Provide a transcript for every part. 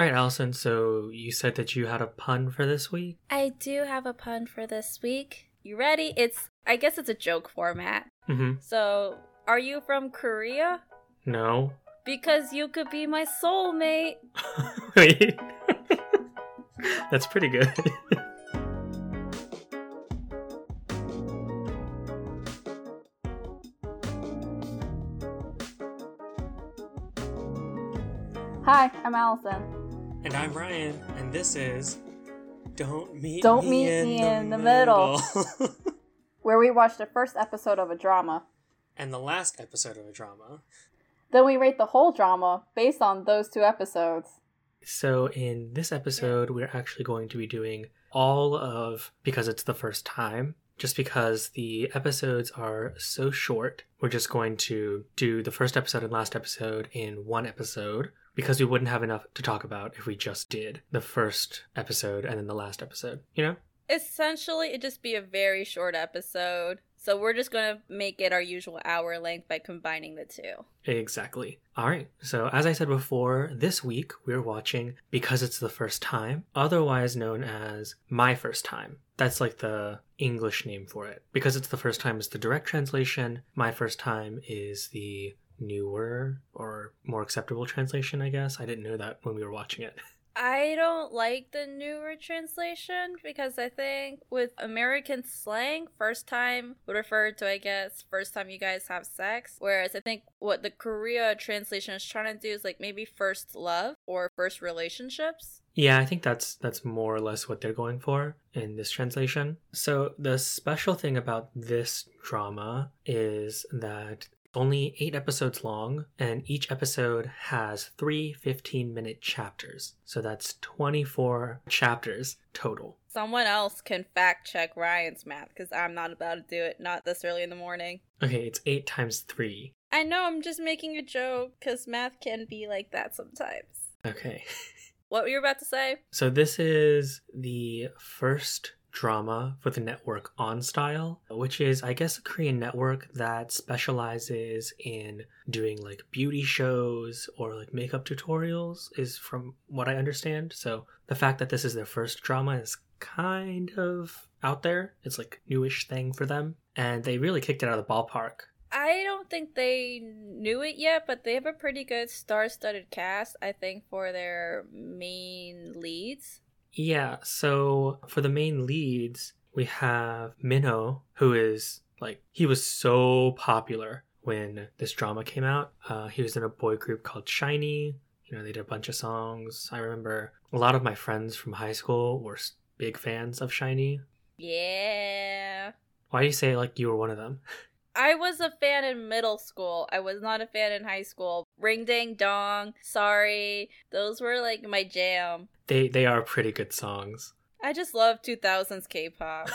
All right, Allison. So you said that you had a pun for this week. I do have a pun for this week. You ready? It's I guess it's a joke format. Mm-hmm. So, are you from Korea? No. Because you could be my soulmate. Wait. That's pretty good. Hi, I'm Allison. And I'm Ryan, and this is Don't Meet Don't Me Meet in, Me the, in the Middle. Middle. Where we watch the first episode of a drama. and the last episode of a drama. Then we rate the whole drama based on those two episodes. So, in this episode, we're actually going to be doing all of because it's the first time. Just because the episodes are so short, we're just going to do the first episode and last episode in one episode because we wouldn't have enough to talk about if we just did the first episode and then the last episode, you know? Essentially, it'd just be a very short episode. So, we're just going to make it our usual hour length by combining the two. Exactly. All right. So, as I said before, this week we're watching Because It's the First Time, otherwise known as My First Time. That's like the English name for it. Because It's the First Time is the direct translation. My First Time is the newer or more acceptable translation, I guess. I didn't know that when we were watching it. I don't like the newer translation because I think with American slang, first time would refer to, I guess, first time you guys have sex. Whereas I think what the Korea translation is trying to do is like maybe first love or first relationships. Yeah, I think that's that's more or less what they're going for in this translation. So the special thing about this drama is that only 8 episodes long and each episode has three 15-minute chapters. So that's 24 chapters total. Someone else can fact check Ryan's math because I'm not about to do it, not this early in the morning. Okay, it's 8 times 3. I know I'm just making a joke because math can be like that sometimes. Okay. What were you about to say? So this is the first drama for the network On Style, which is I guess a Korean network that specializes in doing like beauty shows or like makeup tutorials is from what I understand. So the fact that this is their first drama is kind of out there. It's like newish thing for them and they really kicked it out of the ballpark. I don't think they knew it yet, but they have a pretty good star-studded cast, I think, for their main leads. Yeah, so for the main leads, we have Minho, who is like, he was so popular when this drama came out. Uh, he was in a boy group called SHINee. You know, they did a bunch of songs. I remember a lot of my friends from high school were big fans of SHINee. Yeah. Why do you say like you were one of them? I was a fan in middle school. I was not a fan in high school. Ring Ding Dong, Sorry, those were like my jam. They they are pretty good songs. I just love 2000s K-pop.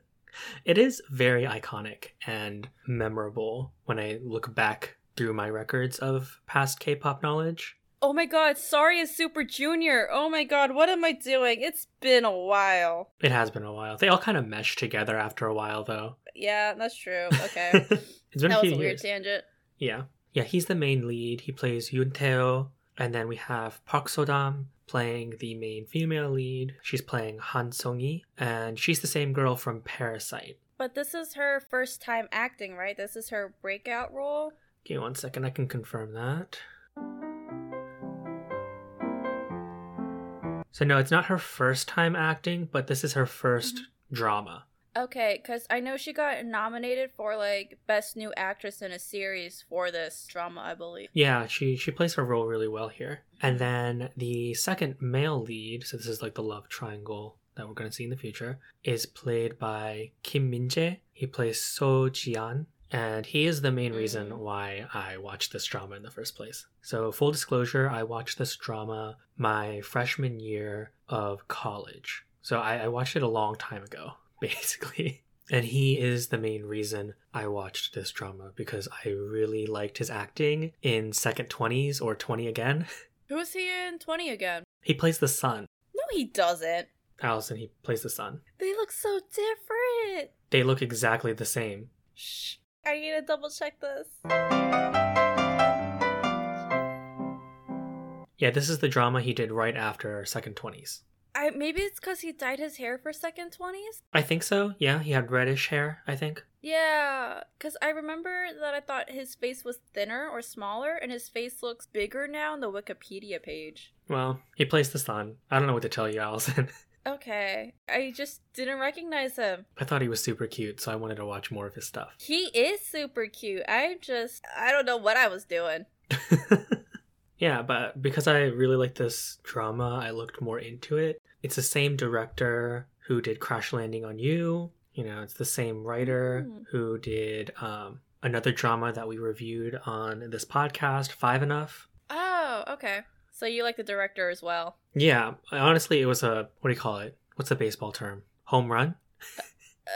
it is very iconic and memorable when I look back through my records of past K-pop knowledge. Oh my god, Sorry is Super Junior. Oh my god, what am I doing? It's been a while. It has been a while. They all kind of mesh together after a while, though. Yeah, that's true. Okay. it's been that a was a weird tangent. Yeah, yeah. He's the main lead. He plays Yoon Tae, and then we have Park Sodam playing the main female lead. She's playing Han Song-yi, and she's the same girl from Parasite. But this is her first time acting, right? This is her breakout role. Give me one second. I can confirm that. So no, it's not her first time acting, but this is her 1st mm-hmm. drama. Okay, because I know she got nominated for like best new actress in a series for this drama, I believe. Yeah, she she plays her role really well here. And then the second male lead, so this is like the love triangle that we're going to see in the future, is played by Kim Min-jae. He plays Seo Ji-an, and he is the main reason Mm. why I watched this drama in the first place. So, full disclosure, I watched this drama my freshman year of college. So, I, I watched it a long time ago, basically. And he is the main reason I watched this drama because I really liked his acting in Second 20s or 20 Again. Who is he in 20 again? He plays the son. No, he doesn't. Allison, he plays the son. They look so different. They look exactly the same. Shh. I need to double check this. Yeah, this is the drama he did right after Second 20s. I maybe it's because he dyed his hair for second twenties. I think so. Yeah, he had reddish hair, I think. Yeah, because I remember that I thought his face was thinner or smaller, and his face looks bigger now on the Wikipedia page. Well, he plays the son. I don't know what to tell you, Allison. Okay, I just didn't recognize him. I thought he was super cute, so I wanted to watch more of his stuff. He is super cute. I just, I don't know what I was doing. yeah, but because I really like this drama, I looked more into it. It's the same director who did Crash Landing on You. You know, it's the same writer Mm. who did um, another drama that we reviewed on this podcast, Five Enough. Oh, okay. So you like the director as well? Yeah, honestly, it was a what do you call it? What's the baseball term? Home run?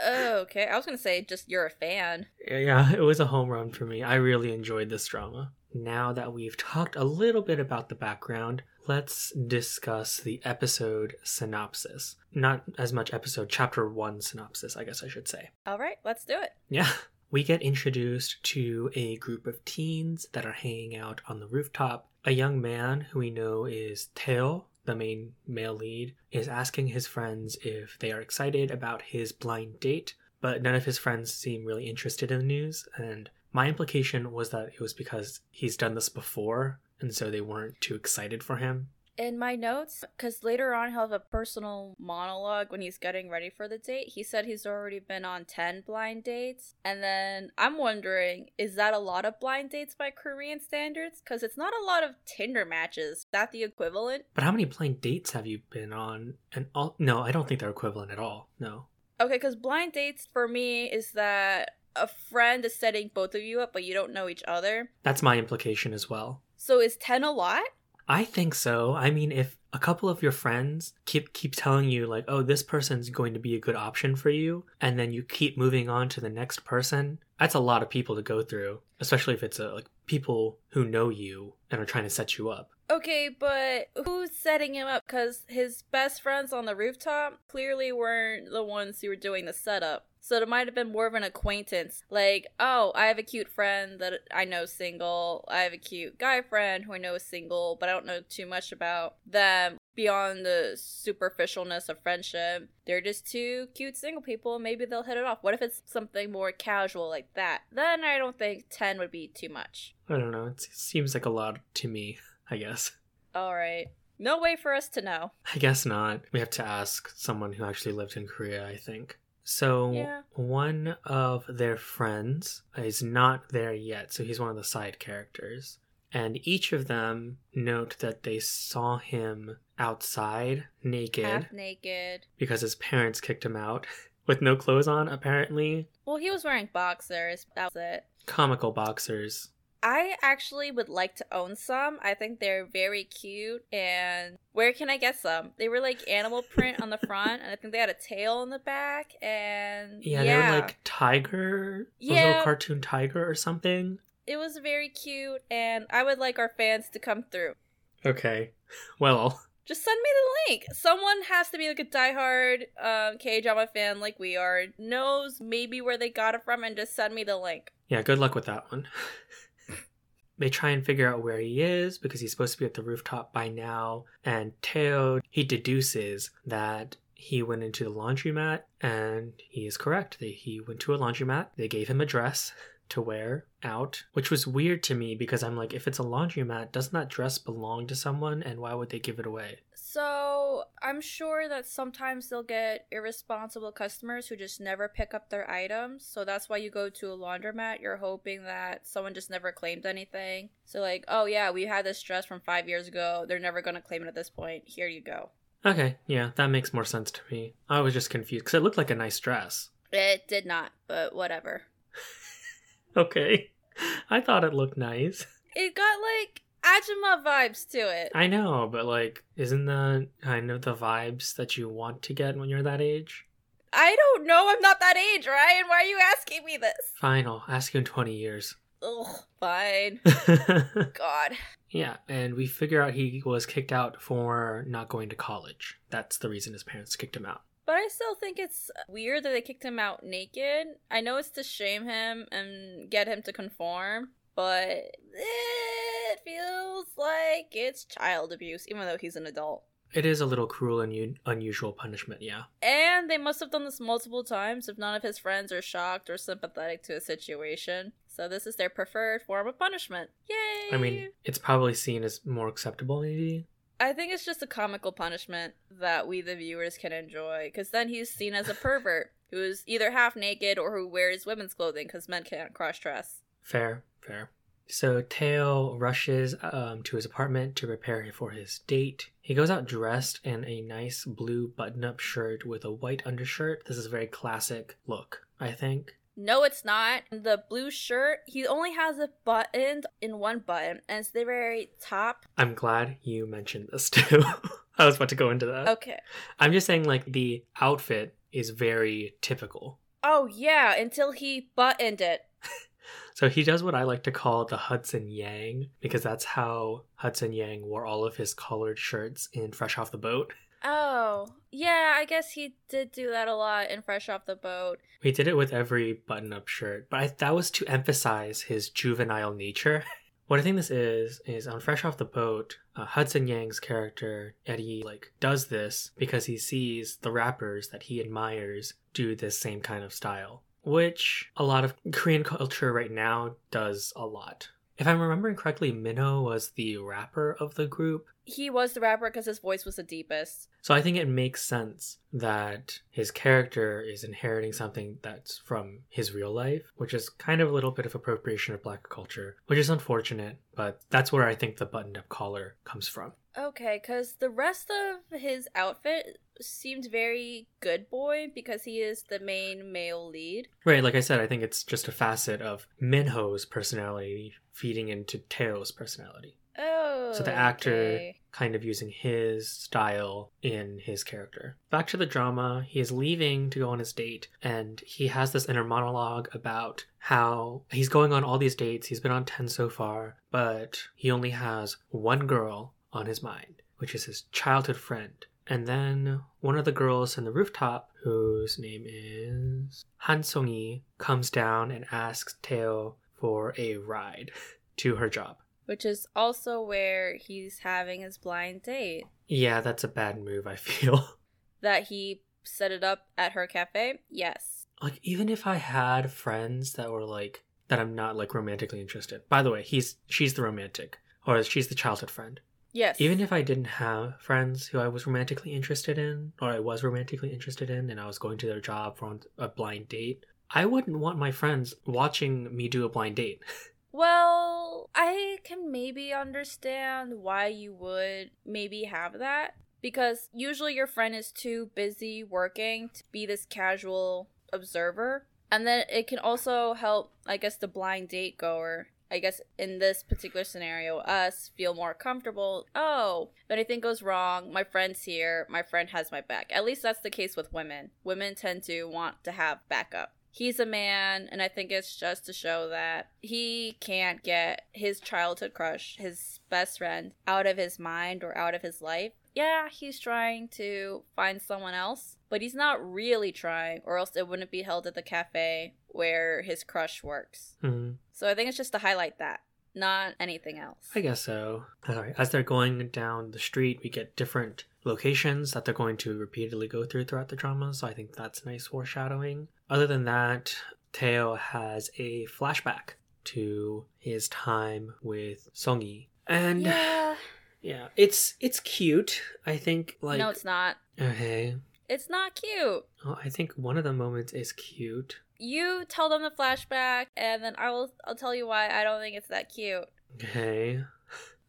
Oh, okay. I was gonna say just you're a fan. Yeah, it was a home run for me. I really enjoyed this drama. Now that we've talked a little bit about the background, let's discuss the episode synopsis. Not as much episode, chapter one synopsis, I guess I should say. All right, let's do it. Yeah. We get introduced to a group of teens that are hanging out on the rooftop. A young man who we know is Teo, the main male lead, is asking his friends if they are excited about his blind date, but none of his friends seem really interested in the news. And my implication was that it was because he's done this before, and so they weren't too excited for him. In my notes, because later on he'll have a personal monologue when he's getting ready for the date. He said he's already been on 10 blind dates. And then I'm wondering, is that a lot of blind dates by Korean standards? Because it's not a lot of Tinder matches. Is that the equivalent? But how many blind dates have you been on? And all no, I don't think they're equivalent at all. No. Okay, because blind dates for me is that a friend is setting both of you up, but you don't know each other. That's my implication as well. So is 10 a lot? I think so. I mean, if a couple of your friends keep keep telling you like, "Oh, this person's going to be a good option for you," and then you keep moving on to the next person, that's a lot of people to go through, especially if it's a, like people who know you and are trying to set you up. Okay, but who's setting him up? Because his best friends on the rooftop clearly weren't the ones who were doing the setup. So it might have been more of an acquaintance. Like, oh, I have a cute friend that I know single. I have a cute guy friend who I know is single, but I don't know too much about them beyond the superficialness of friendship. They're just two cute single people. Maybe they'll hit it off. What if it's something more casual like that? Then I don't think 10 would be too much. I don't know. It seems like a lot to me. I guess. All right. No way for us to know. I guess not. We have to ask someone who actually lived in Korea. I think. So Yeah. one of their friends is not there yet, so he's one of the side characters. And each of them note that they saw him outside naked Half naked. because his parents kicked him out with no clothes on, apparently. Well, he was wearing boxers. That was it. Comical boxers. I actually would like to own some. I think they're very cute. And where can I get some? They were like animal print on the front, and I think they had a tail in the back. And Yeah, yeah, they were like tiger, a Yeah. little cartoon tiger or something. it was very cute. And I would like our fans to come through. Okay. Well, Just send me the link. Someone has to be like a diehard um, K drama fan like we are, knows maybe where they got it from, and just send me the link. Yeah, good luck with that one. they try and figure out where he is because he's supposed to be at the rooftop by now. And Teo, he deduces that he went into the laundromat, and he is correct. They, he went to a laundromat. They gave him a dress to wear out, which was weird to me because I'm like, if it's a laundromat, doesn't that dress belong to someone? And why would they give it away? So I'm sure that sometimes they'll get irresponsible customers who just never pick up their items. So that's why you go to a laundromat. You're hoping that someone just never claimed anything. So like, oh yeah, we had this dress from five years ago. They're never gonna claim it at this point. Here you go. Okay, yeah, that makes more sense to me. I was just confused because it looked like a nice dress. It did not, but whatever. Okay, I thought it looked nice. It got like Ajima vibes to it. I know, but like, isn't that kind of the vibes that you want to get when you're that age? I don't know. I'm not that age, Ryan. Why are you asking me this? Fine, I'll ask you in 20 years. Ugh, fine. God. yeah, and we figure out he was kicked out for not going to college. That's the reason his parents kicked him out. But I still think it's weird that they kicked him out naked. I know it's to shame him and get him to conform, but it feels like it's child abuse, even though he's an adult. It is a little cruel and un- unusual punishment, yeah. And they must have done this multiple times if none of his friends are shocked or sympathetic to a situation. So this is their preferred form of punishment. Yay! I mean, it's probably seen as more acceptable, maybe. I think it's just a comical punishment that we, the viewers, can enjoy. Because then he's seen as a pervert who is either half naked or who wears women's clothing because men can't cross dress. Fair, fair. So Teo rushes um, to his apartment to prepare for his date. He goes out dressed in a nice blue button up shirt with a white undershirt. This is a very classic look, I think. No, it's not. The blue shirt, he only has it buttoned in one button, and it's the very top. I'm glad you mentioned this too. I was about to go into that. Okay. I'm just saying, like, the outfit is very typical. Oh, yeah, until he buttoned it. So he does what I like to call the Hudson Yang, because that's how Hudson Yang wore all of his collared shirts in Fresh Off the Boat. Oh, yeah, I guess he did do that a lot in Fresh Off the Boat. He did it with every button up shirt, but I, that was to emphasize his juvenile nature. What I think this is is on Fresh Off the Boat, uh, Hudson Yang's character Eddie like does this because he sees the rappers that he admires do this same kind of style, which a lot of Korean culture right now does a lot. If I'm remembering correctly, Minho was the rapper of the group, He was the rapper because his voice was the deepest. so I think it makes sense that his character is inheriting something that's from his real life, which is kind of a little bit of appropriation of black culture, which is unfortunate, but that's where I think the buttoned up collar comes from. Okay, because the rest of his outfit seemed very good boy because he is the main male lead. Right, like I said, I think it's just a facet of Minho's personality feeding into Teo's personality. Oh. So the actor okay. kind of using his style in his character. Back to the drama, he is leaving to go on his date, and he has this inner monologue about how he's going on all these dates. He's been on 10 so far, but he only has one girl on his mind, which is his childhood friend. And then one of the girls in the rooftop, whose name is Han Song-yi, comes down and asks Teo for a ride to her job. Which is also where he's having his blind date. Yeah, that's a bad move, I feel. That he set it up at her cafe? Yes. like even if I had friends that were like that I'm not like romantically interested. By the way, he's she's the romantic or she's the childhood friend. Yes. Even if I didn't have friends who I was romantically interested in or I was romantically interested in and I was going to their job for a blind date, I wouldn't want my friends watching me do a blind date. Well, I can maybe understand why you would maybe have that. Because usually your friend is too busy working to be this casual observer. And then it can also help, I guess, the blind date goer. I guess in this particular scenario, us feel more comfortable. Oh, if anything goes wrong, my friend's here. My friend has my back. At least that's the case with women. Women tend to want to have backup he's a man and i think it's just to show that he can't get his childhood crush his best friend out of his mind or out of his life yeah he's trying to find someone else but he's not really trying or else it wouldn't be held at the cafe where his crush works Hmm. So i think it's just to highlight that not anything else I guess so. Alright, As they're going down the street, we get different locations that they're going to repeatedly go through throughout the drama, so I think that's nice foreshadowing. Other than that, Teo has a flashback to his time with Songi. And yeah, yeah it's it's cute. I think like no it's not okay. it's not cute Well, I think one of the moments is cute. You tell them the flashback and then i will i'll tell you why i don't think it's that cute Okay.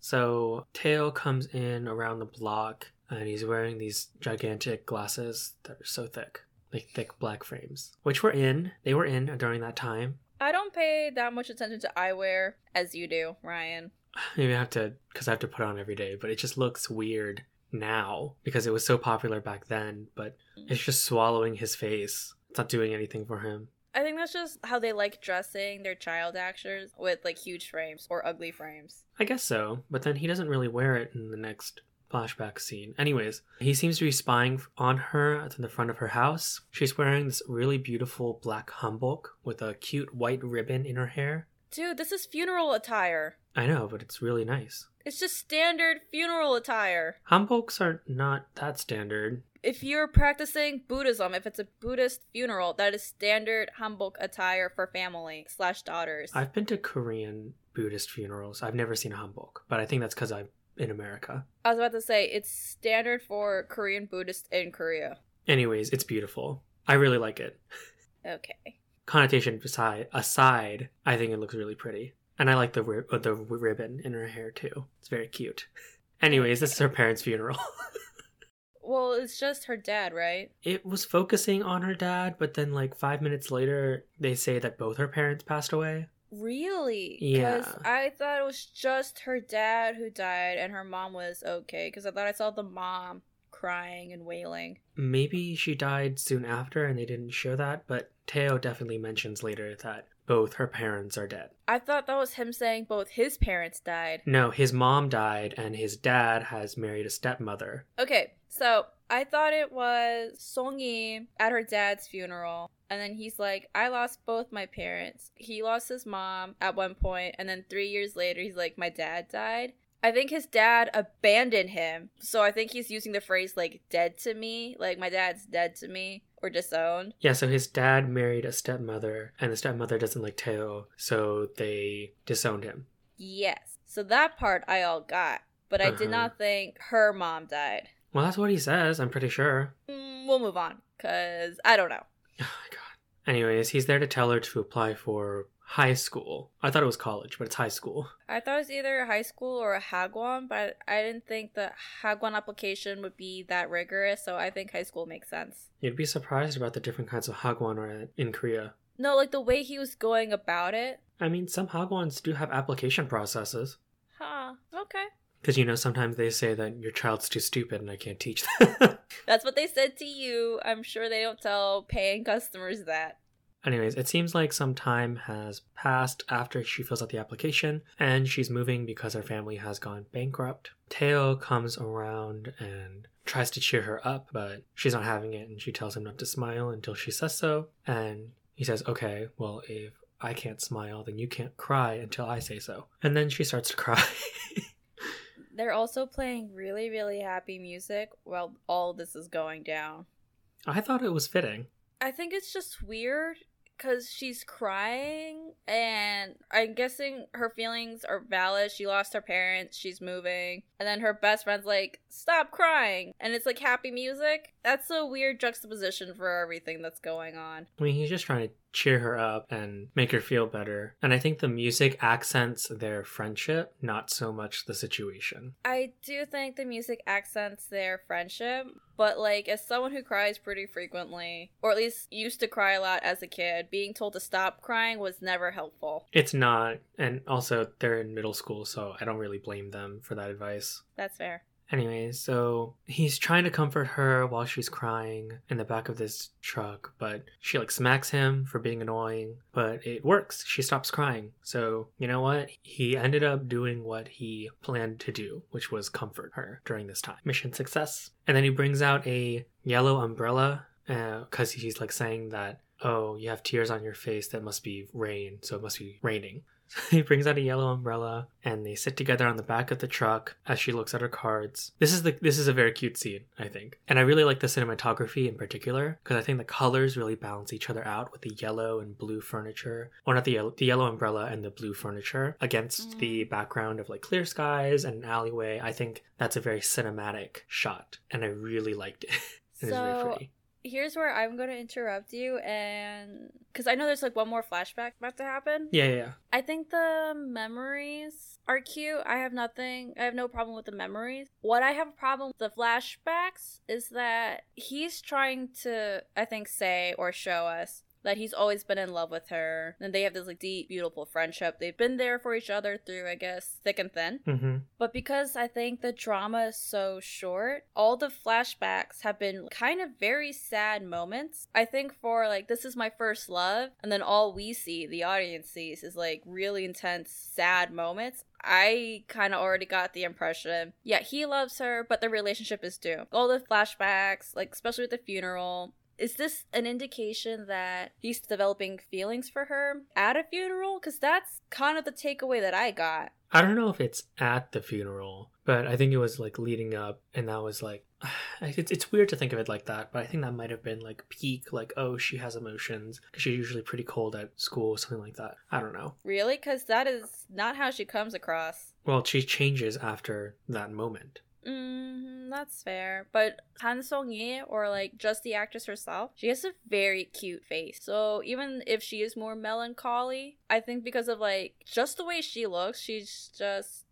So Teo comes in around the block and he's wearing these gigantic glasses that are so thick. Like thick black frames. Which were in. They were in during that time. I don't pay that much attention to eyewear as you do, Ryan. Maybe I have to because I have to put it on every day, but it just looks weird now because it was so popular back then, but it's just swallowing his face. It's not doing anything for him. I think that's just how they like dressing their child actors with like huge frames or ugly frames. I guess so, but then he doesn't really wear it in the next flashback scene. Anyways, he seems to be spying on her at the front of her house. She's wearing this really beautiful black hanbok with a cute white ribbon in her hair. Dude, this is funeral attire. I know, but it's really nice. It's just standard funeral attire. Hanboks are not that standard. If you're practicing Buddhism, if it's a Buddhist funeral, that is standard hanbok attire for family slash daughters. I've been to Korean Buddhist funerals. I've never seen a hanbok, but I think that's because I'm in America. I was about to say it's standard for Korean Buddhist in Korea. Anyways, it's beautiful. I really like it. Okay. Connotation aside, aside, I think it looks really pretty, and I like the ri- the ribbon in her hair too. It's very cute. Anyways, this is her parents' funeral. Well, it's just her dad, right? it was focusing on her dad, but then like five minutes later, they say that both her parents passed away. Really? Yeah. I thought it was just her dad who died and her mom was okay. Because I thought I saw the mom crying and wailing. Maybe she died soon after, and they didn't show that. But Teo definitely mentions later that both her parents are dead. I thought that was him saying both his parents died. No, his mom died, and his dad has married a stepmother. Okay, so I thought it was Songi at her dad's funeral. And then he's like, I lost both my parents. He lost his mom at one point, and then three years later, he's like, My dad died. I think his dad abandoned him. So I think he's using the phrase like dead to me, like my dad's dead to me or disowned. Yeah, so his dad married a stepmother, and the stepmother doesn't like Teo, so they disowned him. Yes. So that part I all got. But I did Uh-huh. not think her mom died. Well, that's what he says, I'm pretty sure. Mm, we'll move on, because I don't know. Oh my god. Anyways, he's there to tell her to apply for high school. I thought it was college, but it's high school. I thought it was either a high school or a Hagwon, but I didn't think the Hagwon application would be that rigorous, so I think high school makes sense. You'd be surprised about the different kinds of hagwon in Korea. No, like the way he was going about it. I mean, some hagwons do have application processes. Huh. Okay. Because, you know, sometimes they say that your child's too stupid and I can't teach them. That's what they said to you. I'm sure they don't tell paying customers that. Anyways, it seems like some time has passed after she fills out the application and she's moving because her family has gone bankrupt. Teo comes around and tries to cheer her up, but she's not having it and she tells him not to smile until she says so. And he says, Okay, well, if I can't smile, then you can't cry until I say so. And then she starts to cry. They're also playing really, really happy music while all this is going down. I thought it was fitting. I think it's just weird because she's crying, and I'm guessing her feelings are valid. She lost her parents, she's moving, and then her best friend's like, Stop crying! And it's like happy music. That's a weird juxtaposition for everything that's going on. I mean, he's just trying to cheer her up and make her feel better. And I think the music accents their friendship, not so much the situation. I do think the music accents their friendship, but like as someone who cries pretty frequently, or at least used to cry a lot as a kid, being told to stop crying was never helpful. It's not, and also they're in middle school, so I don't really blame them for that advice. That's fair. Anyway, so he's trying to comfort her while she's crying in the back of this truck, but she like smacks him for being annoying, but it works. She stops crying. So, you know what? He ended up doing what he planned to do, which was comfort her during this time. Mission success. And then he brings out a yellow umbrella uh, because he's like saying that, oh, you have tears on your face, that must be rain, so it must be raining. he brings out a yellow umbrella and they sit together on the back of the truck as she looks at her cards. This is the this is a very cute scene, I think. And I really like the cinematography in particular because I think the colors really balance each other out with the yellow and blue furniture, or not the yellow, the yellow umbrella and the blue furniture against Mhm. the background of like clear skies and an alleyway. I think that's a very cinematic shot and I really liked it. it is very So pretty. Here's where I'm going to interrupt you, and because I know there's like one more flashback about to happen. Yeah, yeah, yeah. I think the memories are cute. I have nothing, I have no problem with the memories. What I have a problem with the flashbacks is that he's trying to, I think, say or show us that he's always been in love with her. And they have this like deep, beautiful friendship. They've been there for each other through, I guess, thick and thin. Mm-hmm. But because I think the drama is so short, all the flashbacks have been kind of very sad moments. I think for like, this is my first love, and then all we see, the audience sees, is like really intense, sad moments. I kind of already got the impression, yeah, he loves her, but the relationship is doomed. All the flashbacks, like, especially with the funeral, is this an indication that he's developing feelings for her at a funeral? Because that's kind of the takeaway that I got. I don't know if it's at the funeral, but I think it was like leading up, and that was like, it's, it's weird to think of it like that, but I think that might have been like peak, like, oh, she has emotions, because she's usually pretty cold at school, or something like that. I don't know. Really? Because that is not how she comes across. Well, she changes after that moment. Mm, that's fair. But Han Song Yi, or like just the actress herself, she has a very cute face. So even if she is more melancholy, I think because of like just the way she looks, she's just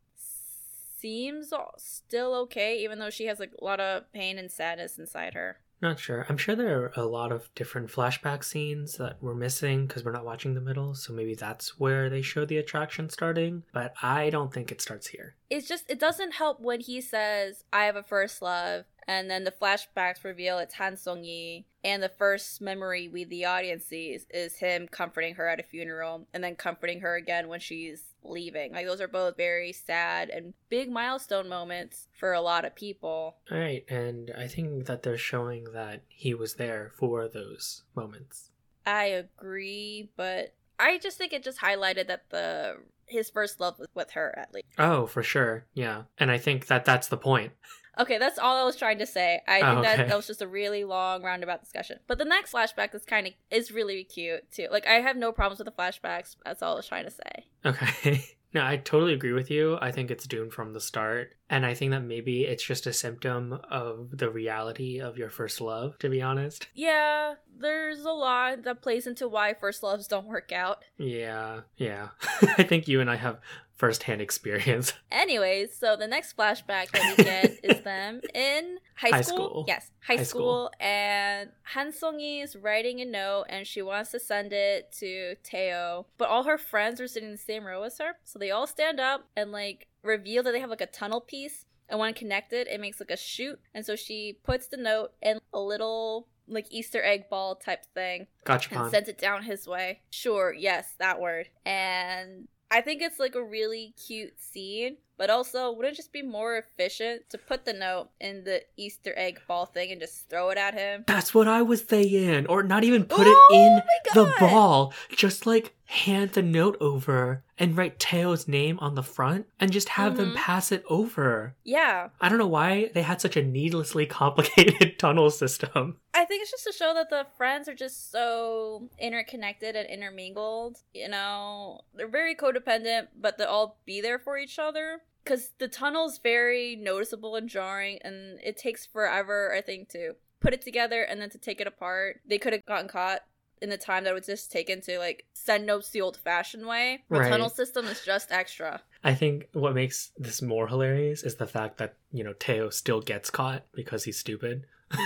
seems still okay, even though she has like a lot of pain and sadness inside her. Not sure. I'm sure there are a lot of different flashback scenes that we're missing because we're not watching the middle. So maybe that's where they show the attraction starting. But I don't think it starts here. It's just, it doesn't help when he says, I have a first love. And then the flashbacks reveal it's Han Song Yi. And the first memory we, the audience, sees is him comforting her at a funeral and then comforting her again when she's leaving. Like those are both very sad and big milestone moments for a lot of people. All right, and I think that they're showing that he was there for those moments. I agree, but I just think it just highlighted that the his first love was with her at least. Oh, for sure. Yeah. And I think that that's the point. Okay, that's all I was trying to say. I think oh, okay. that that was just a really long roundabout discussion. But the next flashback is kind of is really cute too. Like I have no problems with the flashbacks. That's all I was trying to say. Okay. No, I totally agree with you. I think it's doomed from the start. And I think that maybe it's just a symptom of the reality of your first love, to be honest. Yeah, there's a lot that plays into why first loves don't work out. Yeah, yeah. I think you and I have firsthand experience. Anyways, so the next flashback that we get is them in high, high school. school. Yes, high, high school. school. And Han Song is writing a note and she wants to send it to Teo. But all her friends are sitting in the same row as her. So they all stand up and like reveal that they have like a tunnel piece. And when connected, it makes like a chute. And so she puts the note in a little like Easter egg ball type thing. Gotcha. And sends it down his way. Sure, yes, that word. And I think it's like a really cute scene, but also wouldn't it just be more efficient to put the note in the Easter egg ball thing and just throw it at him? That's what I was saying. Or not even put oh, it in the ball. Just like hand the note over and write Teo's name on the front and just have mm-hmm. them pass it over. Yeah. I don't know why they had such a needlessly complicated tunnel system. I think it's just to show that the friends are just so interconnected and intermingled. You know, they're very codependent, but they'll all be there for each other. Because the tunnel's very noticeable and jarring, and it takes forever, I think, to put it together and then to take it apart. They could have gotten caught in the time that it was just taken to like send notes the old fashioned way. The right. tunnel system is just extra. I think what makes this more hilarious is the fact that, you know, Teo still gets caught because he's stupid.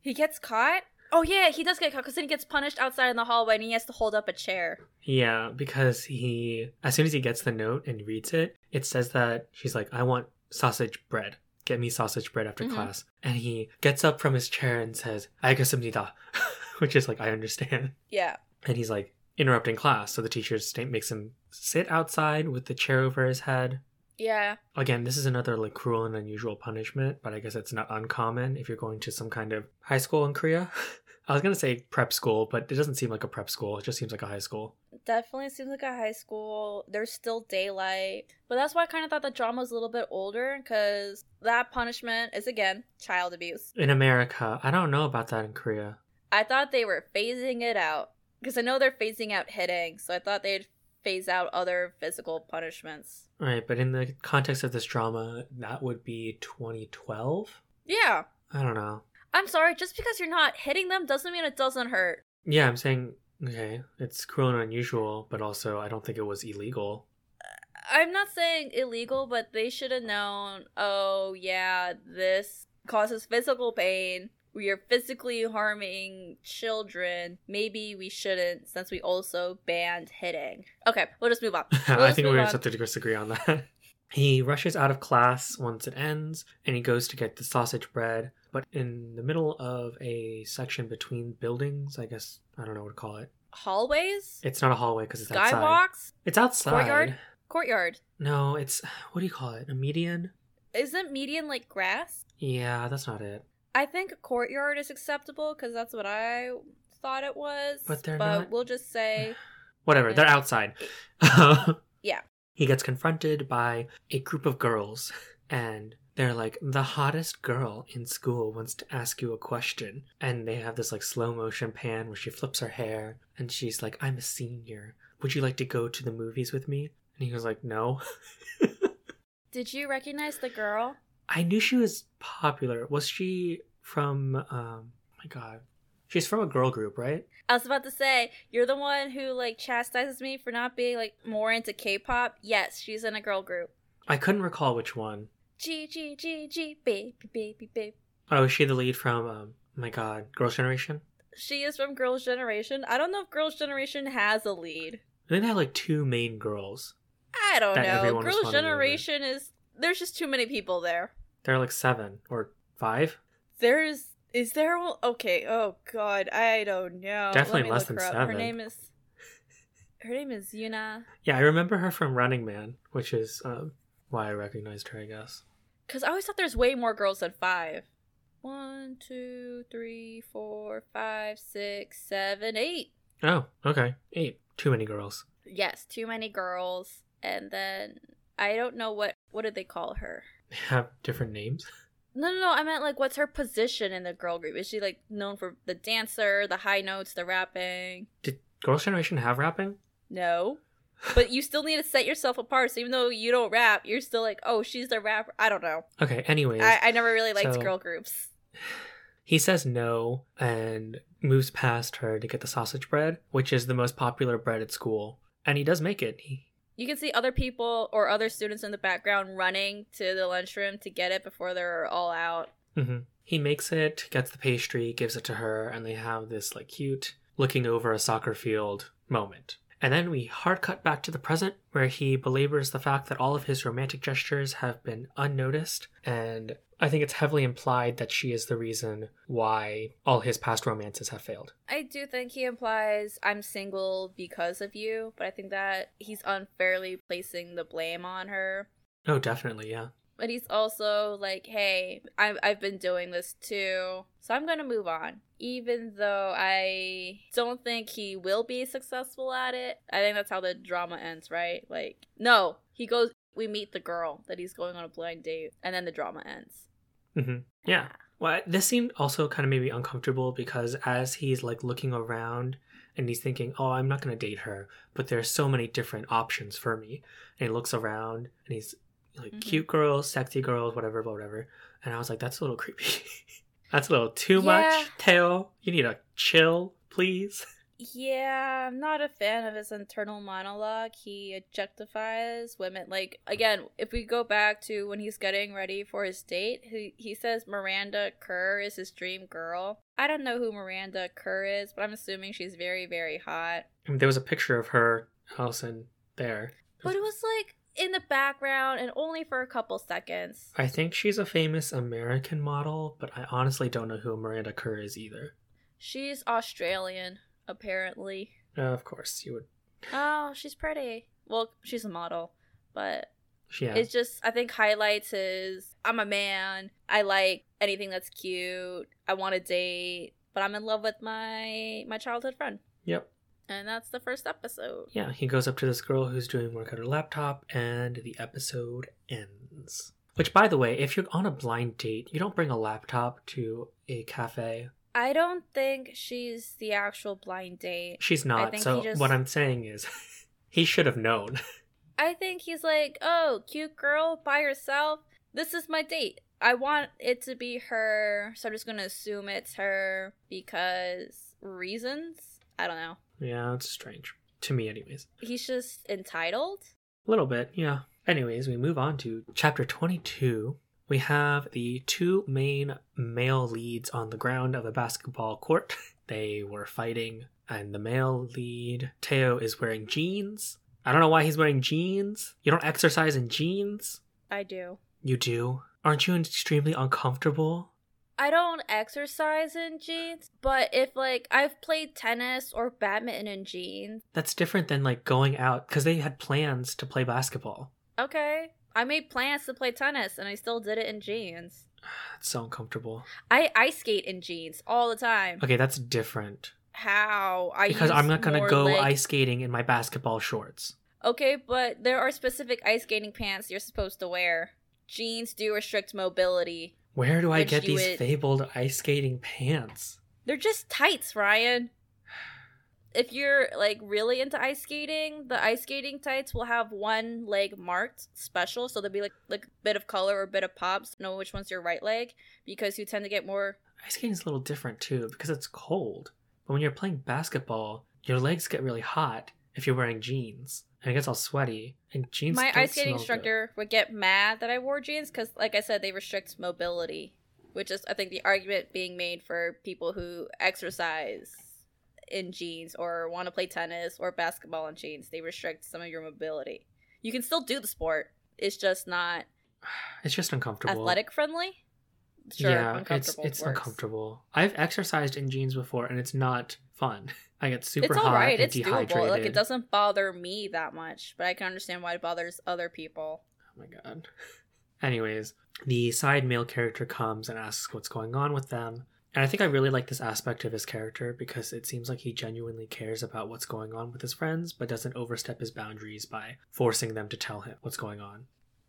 he gets caught? Oh yeah, he does get caught because then he gets punished outside in the hallway and he has to hold up a chair. Yeah, because he as soon as he gets the note and reads it, it says that she's like, I want sausage bread. Get me sausage bread after mm-hmm. class. And he gets up from his chair and says, Aigasimnida which is like I understand. Yeah. And he's like interrupting class, so the teacher makes him sit outside with the chair over his head yeah. Again, this is another like cruel and unusual punishment, but I guess it's not uncommon if you're going to some kind of high school in Korea. I was gonna say prep school, but it doesn't seem like a prep school. It just seems like a high school. Definitely seems like a high school. There's still daylight, but that's why I kind of thought the drama was a little bit older because that punishment is again child abuse in America. I don't know about that in Korea. I thought they were phasing it out because I know they're phasing out hitting, so I thought they'd phase out other physical punishments. Right, but in the context of this drama, that would be 2012? Yeah. I don't know. I'm sorry, just because you're not hitting them doesn't mean it doesn't hurt. Yeah, I'm saying, okay, it's cruel and unusual, but also I don't think it was illegal. Uh, I'm not saying illegal, but they should have known, oh, yeah, this causes physical pain we are physically harming children, maybe we shouldn't since we also banned hitting. Okay, we'll just move on. We'll I think we're going to have to disagree on that. he rushes out of class once it ends and he goes to get the sausage bread. But in the middle of a section between buildings, I guess, I don't know what to call it. Hallways? It's not a hallway because it's Skywalks? outside. Skywalks? It's outside. Courtyard? Courtyard. No, it's, what do you call it? A median? Isn't median like grass? Yeah, that's not it. I think courtyard is acceptable because that's what I thought it was. But they're but not- we'll just say Whatever, they're outside. Yeah. He gets confronted by a group of girls, and they're like, the hottest girl in school wants to ask you a question. And they have this like slow motion pan where she flips her hair, and she's like, I'm a senior. Would you like to go to the movies with me? And he was like, No. Did you recognize the girl? I knew she was popular. Was she from, um, oh my god. She's from a girl group, right? I was about to say, you're the one who like chastises me for not being like more into K-pop. Yes, she's in a girl group. I couldn't recall which one. G G G G baby baby baby. Oh, is she the lead from, um, oh my god, Girls' Generation? She is from Girls' Generation. I don't know if Girls' Generation has a lead. I think they have like two main girls. I don't know. Girls' Generation is there's just too many people there. There are like seven or five. There's is there? Okay. Oh God, I don't know. Definitely less than her up. Her name is. Her name is Yuna. Yeah, I remember her from Running Man, which is um, why I recognized her, I guess. Cause I always thought there's way more girls than five. One, two, three, four, five, six, seven, eight. Oh, okay. Eight. Too many girls. Yes, too many girls. And then I don't know what what did they call her? Have different names. No, no, no. I meant like, what's her position in the girl group? Is she like known for the dancer, the high notes, the rapping? Did Girls' Generation have rapping? No. But you still need to set yourself apart. So even though you don't rap, you're still like, oh, she's the rapper. I don't know. Okay, anyways. I, I never really liked So- girl groups. He says no and moves past her to get the sausage bread, which is the most popular bread at school. And he does make it. He, You can see other people or other students in the background running to the lunchroom to get it before they're all out. mhm. he makes it, gets the pastry, gives it to her, and they have this like cute looking over a soccer field moment. And then we hard cut back to the present, where he belabors the fact that all of his romantic gestures have been unnoticed, and I think it's heavily implied that she is the reason why all his past romances have failed. I do think he implies I'm single because of you, but I think that he's unfairly placing the blame on her. Oh, definitely, yeah. But he's also like, hey, I've, I've been doing this too, so I'm gonna move on. Even though I don't think he will be successful at it, I think that's how the drama ends, right? Like, no, he goes, we meet the girl that he's going on a blind date, and then the drama ends. Hmm Yeah. Well, this scene also kind of made me uncomfortable because as he's like looking around and he's thinking, oh, I'm not going to date her, but there's so many different options for me. And he looks around and he's like, Mhm. cute girls, sexy girls, whatever, whatever. And I was like, that's a little creepy. that's a little too Yeah. much, Teo. You need to chill, please. Yeah, I'm not a fan of his internal monologue. He objectifies women. Like again, if we go back to when he's getting ready for his date, he he says Miranda Kerr is his dream girl. I don't know who Miranda Kerr is, but I'm assuming she's very very hot. I mean, there was a picture of her, Allison, there. But it was like in the background and only for a couple seconds. I think she's a famous American model, but I honestly don't know who Miranda Kerr is either. She's Australian, apparently. Uh, of course, you would. Oh, she's pretty. Well, she's a model, but Yeah. It just I think highlights is I'm a man. I like anything that's cute. I want to date, but I'm in love with my my childhood friend. Yep. And that's the first episode. Yeah, he goes up to this girl who's doing work at her laptop, and the episode ends. Which, by the way, if you're on a blind date, you don't bring a laptop to a cafe. I don't think she's the actual blind date. She's not. think So, just- what I'm saying is, he should have known. I think he's like, "Oh, cute girl by herself. This is my date. I want it to be her, so I'm just going to assume it's her because reasons. I don't know. yeah, it's strange. To me, anyways. He's just entitled. A little bit, yeah. Anyways, we move on to chapter 22. We have the two main male leads on the ground of a basketball court. They were fighting, and the male lead, Teo, is wearing jeans. I don't know why he's wearing jeans. You don't exercise in jeans? I do. You do. Aren't you extremely uncomfortable? I don't exercise in jeans, but if like I've played tennis or badminton in jeans, That's different than like going out because they had plans to play basketball. okay. I made plans to play tennis and I still did it in jeans. That's so uncomfortable. I ice skate in jeans all the time. Okay, that's different. How? I Because I'm not gonna go leg- ice skating in my basketball shorts. Okay, but there are specific ice skating pants you're supposed to wear. Jeans do restrict mobility. Where do I get these would- fabled ice skating pants? They're just tights, Ryan. If you're like really into ice skating, the ice skating tights will have one leg marked special, so there'll be like like a bit of color or a bit of pops. Know which one's your right leg because you tend to get more. Ice skating is a little different too because it's cold. But when you're playing basketball, your legs get really hot if you're wearing jeans, and it gets all sweaty. And jeans. My ice skating smell good. instructor would get mad that I wore jeans because, like I said, they restrict mobility, which is I think the argument being made for people who exercise in jeans or want to play tennis or basketball in jeans. They restrict some of your mobility. You can still do the sport. It's just not It's just uncomfortable. athletic friendly. Sure, yeah, it's uncomfortable. it's works. uncomfortable. I've exercised in jeans before, and it's not fun. I get super It's hot right. and It's dehydrated. doable. Like it doesn't bother me that much, but I can understand why it bothers other people. Oh my god. Anyways, the side male character comes and asks what's going on with them. And I think I really like this aspect of his character because it seems like he genuinely cares about what's going on with his friends, but doesn't overstep his boundaries by forcing them to tell him what's going on.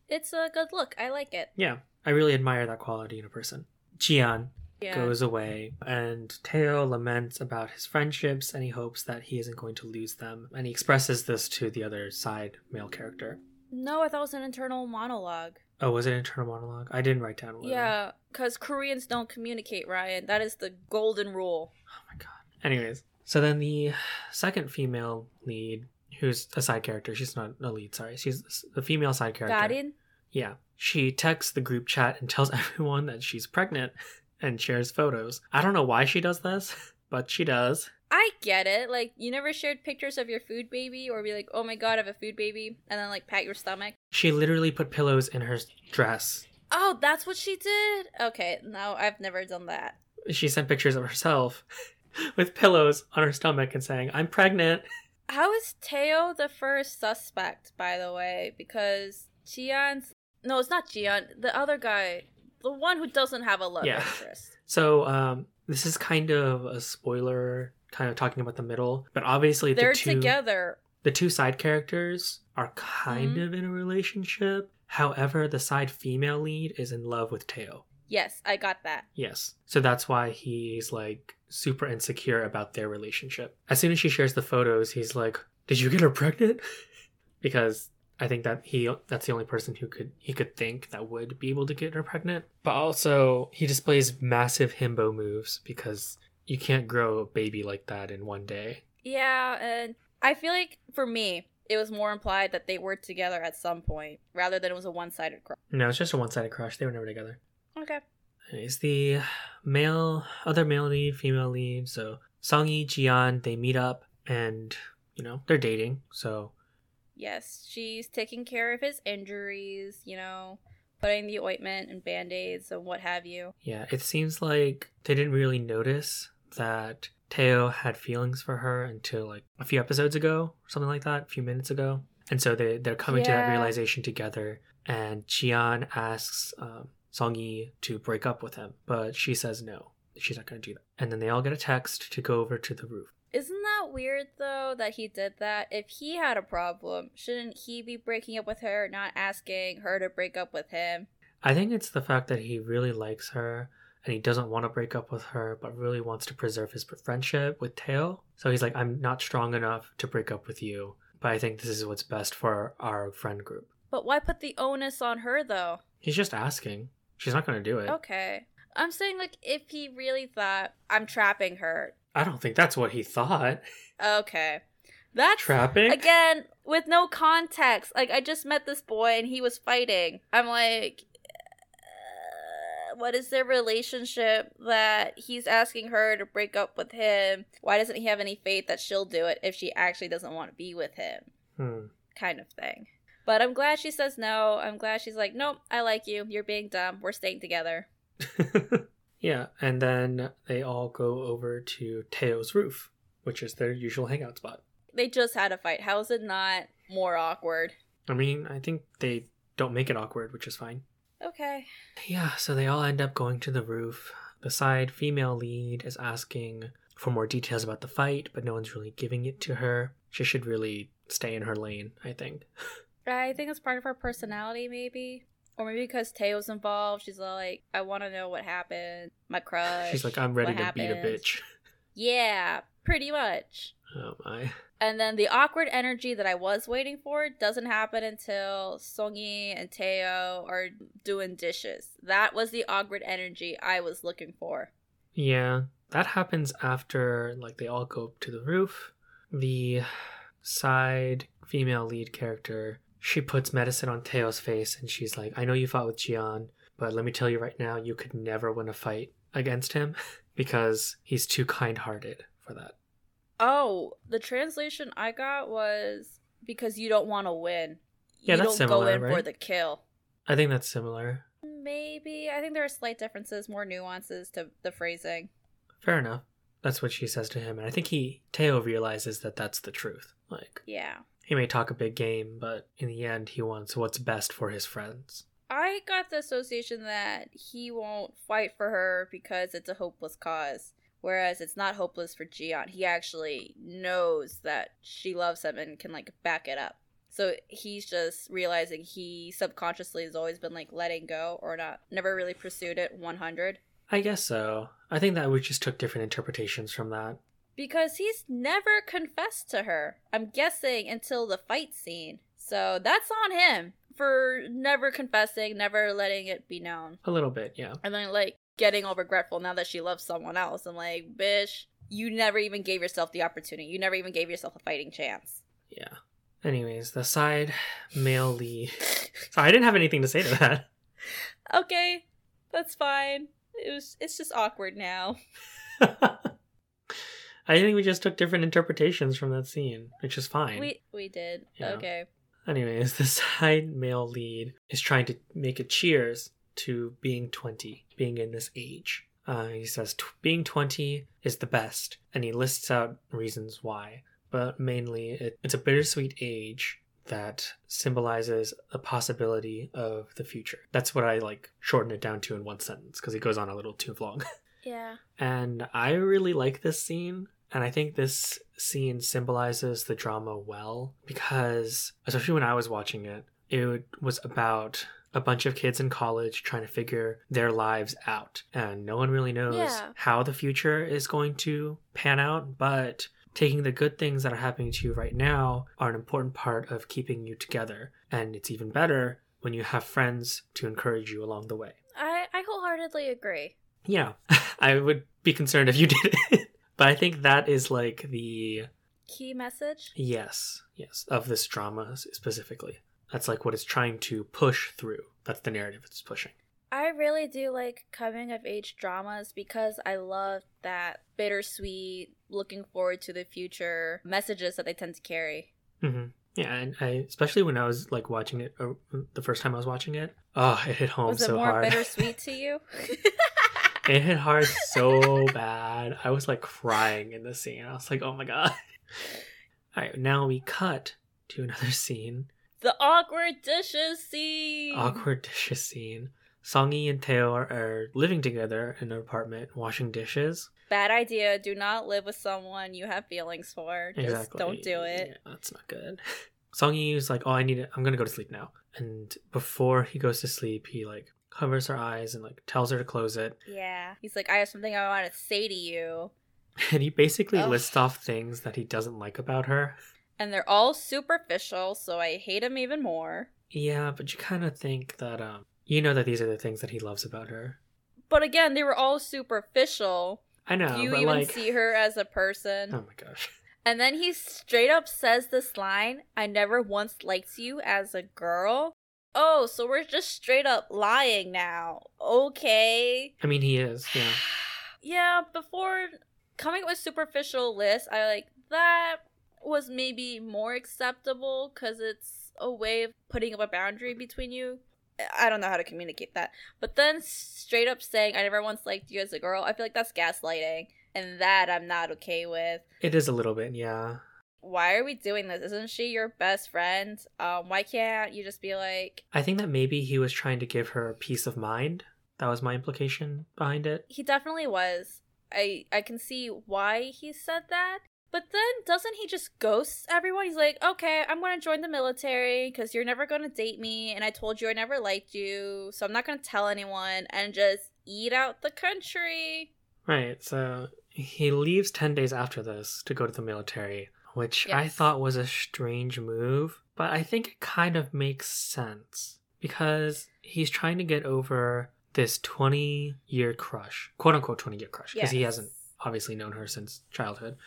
It's a good look. I like it. Yeah, I really admire that quality in a person. Jian Yeah. goes away, and Teo laments about his friendships and he hopes that he isn't going to lose them. And he expresses this to the other side male character. No, I thought it was an internal monologue. Oh, was it internal monologue? I didn't write down. was. Yeah, because Koreans don't communicate, Ryan. That is the golden rule. Oh my god. Anyways, so then the second female lead, who's a side character, she's not a lead, sorry, she's the female side character. Garin? Yeah. She texts the group chat and tells everyone that she's pregnant and shares photos. I don't know why she does this, but she does. I get it. Like, you never shared pictures of your food baby or be like, oh my god, I have a food baby, and then like pat your stomach. She literally put pillows in her dress. Oh, that's what she did? Okay, no, I've never done that. She sent pictures of herself with pillows on her stomach and saying, I'm pregnant. How is Teo the first suspect, by the way? Because Jian's. No, it's not Jian. The other guy. The one who doesn't have a love Yeah. interest. So, um, this is kind of a spoiler, kind of talking about the middle, but obviously They're the two together. the two side characters are kind Mhm. of in a relationship. However, the side female lead is in love with Teo. Yes, I got that. Yes. So that's why he's like super insecure about their relationship. As soon as she shares the photos, he's like, "Did you get her pregnant?" because I think that he that's the only person who could he could think that would be able to get her pregnant. But also, he displays massive himbo moves because you can't grow a baby like that in one day. Yeah, and I feel like for me, it was more implied that they were together at some point rather than it was a one sided crush. No, it's just a one-sided crush. They were never together. Okay. Is the male, other male lead, female lead. So Songi, Jian, they meet up and, you know, they're dating. So Yes, she's taking care of his injuries, you know, putting the ointment and band aids and what have you. yeah, it seems like they didn't really notice that Teo had feelings for her until like a few episodes ago, or something like that, a few minutes ago. And so they, they're coming to that realization together. And Jian asks um, Songi to break up with him, but she says no. She's not going to do that. And then they all get a text to go over to the roof. Isn't that weird though that he did that? If he had a problem, shouldn't he be breaking up with her, not asking her to break up with him? I think it's the fact that he really likes her and he doesn't want to break up with her, but really wants to preserve his friendship with Teo. So he's like, I'm not strong enough to break up with you, but I think this is what's best for our friend group. But why put the onus on her though? He's just asking. She's not going to do it. Okay. I'm saying like if he really thought I'm trapping her. I don't think that's what he thought. Okay. That's Trapping? again with no context. Like I just met this boy and he was fighting. I'm like uh, what is their relationship that he's asking her to break up with him? Why doesn't he have any faith that she'll do it if she actually doesn't want to be with him? Hmm. Kind of thing. But I'm glad she says no. I'm glad she's like, nope, I like you. You're being dumb. We're staying together. yeah, and then they all go over to Teo's roof, which is their usual hangout spot. They just had a fight. How is it not more awkward? I mean, I think they don't make it awkward, which is fine. Okay. Yeah, so they all end up going to the roof. The side female lead is asking for more details about the fight, but no one's really giving it to her. She should really stay in her lane, I think. I think it's part of her personality, maybe. Or maybe because Teo's involved, she's like, I want to know what happened. My crush. She's like, I'm ready to beat a bitch. Yeah, pretty much. Oh my. And then the awkward energy that I was waiting for doesn't happen until Songi and Teo are doing dishes. That was the awkward energy I was looking for. Yeah, that happens after like they all go up to the roof. The side female lead character, she puts medicine on Teo's face and she's like, I know you fought with Jian, but let me tell you right now, you could never win a fight against him because he's too kind hearted for that. Oh, the translation I got was because you don't want to win. Yeah, you that's don't go similar, in for the kill. I think that's similar. Maybe. I think there are slight differences, more nuances to the phrasing. Fair enough. That's what she says to him. And I think he, Teo realizes that that's the truth. Like, Yeah. He may talk a big game, but in the end, he wants what's best for his friends. I got the association that he won't fight for her because it's a hopeless cause. Whereas it's not hopeless for Jian. He actually knows that she loves him and can like back it up. So he's just realizing he subconsciously has always been like letting go or not never really pursued it 100 I guess so. I think that we just took different interpretations from that. Because he's never confessed to her. I'm guessing until the fight scene. So that's on him for never confessing, never letting it be known. A little bit, yeah. and then like getting all regretful now that she loves someone else and like bitch you never even gave yourself the opportunity you never even gave yourself a fighting chance Yeah. Anyways, the side male lead. So I didn't have anything to say to that. okay that's fine it was it's just awkward now I think we just took different interpretations from that scene, which is fine. we we did okay Anyways, the side male lead is trying to make a cheers to being 20, being in this age. Uh, he says "Tw- being 20 is the best, and he lists out reasons why. But mainly, it, it's a bittersweet age that symbolizes the possibility of the future. That's what I like shorten it down to in one sentence because it goes on a little too long. yeah And I really like this scene. And I think this scene symbolizes the drama well because, especially when I was watching it, it was about a bunch of kids in college trying to figure their lives out. And no one really knows Yeah. how the future is going to pan out, but taking the good things that are happening to you right now are an important part of keeping you together. And it's even better when you have friends to encourage you along the way. i i wholeheartedly agree Yeah, I would be concerned if you did it. but I think that is like the key message yes, yes, of this drama specifically. That's like what it's trying to push through. That's the narrative it's pushing. I really do like coming of age dramas because I love that bittersweet, looking forward to the future messages that they tend to carry. hmm Yeah, and I especially when I was like watching it uh, the first time I was watching it. Oh, it hit home Was it so more hard. bittersweet to you? It hit hard so bad. I was like crying in the scene. I was like, oh my god. All right, now we cut to another scene the awkward dishes scene. awkward dishes scene. Songi and Teo are, are living together in an apartment, washing dishes. Bad idea. Do not live with someone you have feelings for. Just exactly. don't do it. Yeah, that's not good. Songi is like, "Oh, I need it. I'm gonna go to sleep now." And before he goes to sleep, he like covers her eyes and like tells her to close it. Yeah. He's like, I have something I want to say to you. And he basically Ugh. lists off things that he doesn't like about her. And they're all superficial, so I hate him even more. Yeah, but you kind of think that um, you know that these are the things that he loves about her. But again, they were all superficial. I know, Do you even like, see her as a person? oh my gosh. And then he straight up says this line I never once liked you as a girl. Oh, so we're just straight up lying now. Okay. I mean, he is. Yeah. Yeah, before coming up with superficial lists, I like that was maybe more acceptable because it's a way of putting up a boundary between you. I don't know how to communicate that. But then straight up saying, I never once liked you as a girl, I feel like that's gaslighting. And that I'm not okay with. It is a little bit, yeah. Why are we doing this? Isn't she your best friend? Um, why can't you just be like, I think that maybe he was trying to give her peace of mind. That was my implication behind it. he definitely was. I I can see why he said that. But then doesn't he just ghost everyone? He's like, "Okay, I'm going to join the military cuz you're never going to date me and I told you I never liked you, so I'm not going to tell anyone and just eat out the country." Right. So he leaves 10 days after this to go to the military, which I thought was a strange move, but I think it kind of makes sense because he's trying to get over this 20 year crush, quote unquote 20 year crush, because he hasn't obviously known her since childhood.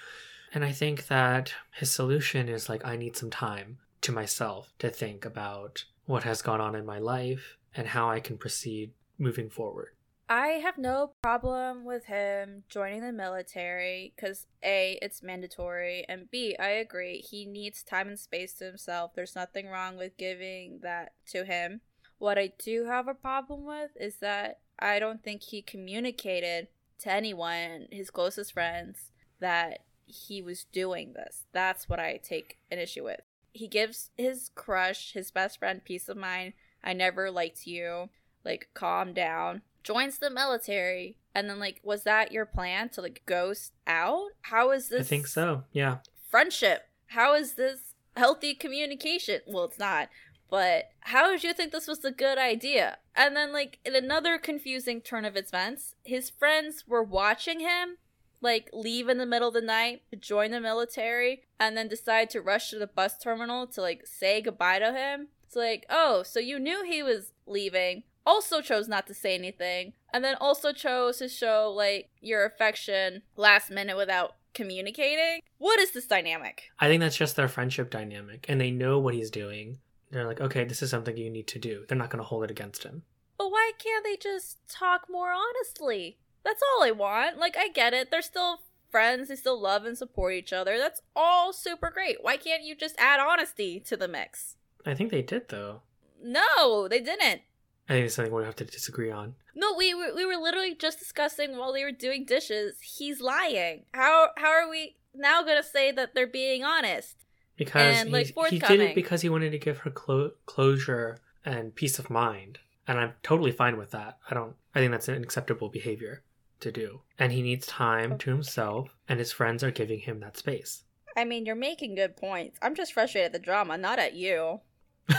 And I think that his solution is like, I need some time to myself to think about what has gone on in my life and how I can proceed moving forward. I have no problem with him joining the military because A, it's mandatory, and B, I agree, he needs time and space to himself. There's nothing wrong with giving that to him. What I do have a problem with is that I don't think he communicated to anyone, his closest friends, that he was doing this. That's what I take an issue with. He gives his crush, his best friend, peace of mind. I never liked you. Like, calm down. Joins the military. And then, like, was that your plan to, like, ghost out? How is this? I think so. Yeah. friendship. How is this healthy communication? Well, it's not. But how did you think this was a good idea? And then, like, in another confusing turn of events, his friends were watching him, like, leave in the middle of the night to join the military, and then decide to rush to the bus terminal to, like, say goodbye to him. It's like, oh, so you knew he was leaving, also chose not to say anything, and then also chose to show, like, your affection last minute without communicating. What is this dynamic? I think that's just their friendship dynamic, and they know what he's doing. They're like, okay, this is something you need to do. They're not going to hold it against him. But why can't they just talk more honestly? That's all I want. Like, I get it. They're still friends. They still love and support each other. That's all super great. Why can't you just add honesty to the mix? I think they did, though. No, they didn't. I think it's something we have to disagree on. No, we were, we were literally just discussing while they were doing dishes. He's lying. How how are we now gonna say that they're being honest? Because And, like, he, he did it because he wanted to give her clo- closure and peace of mind. And I'm totally fine with that. I don't, I think that's an acceptable behavior to do. And he needs time to himself, and his friends are giving him that space. I mean, you're making good points. I'm just frustrated at the drama, not at you.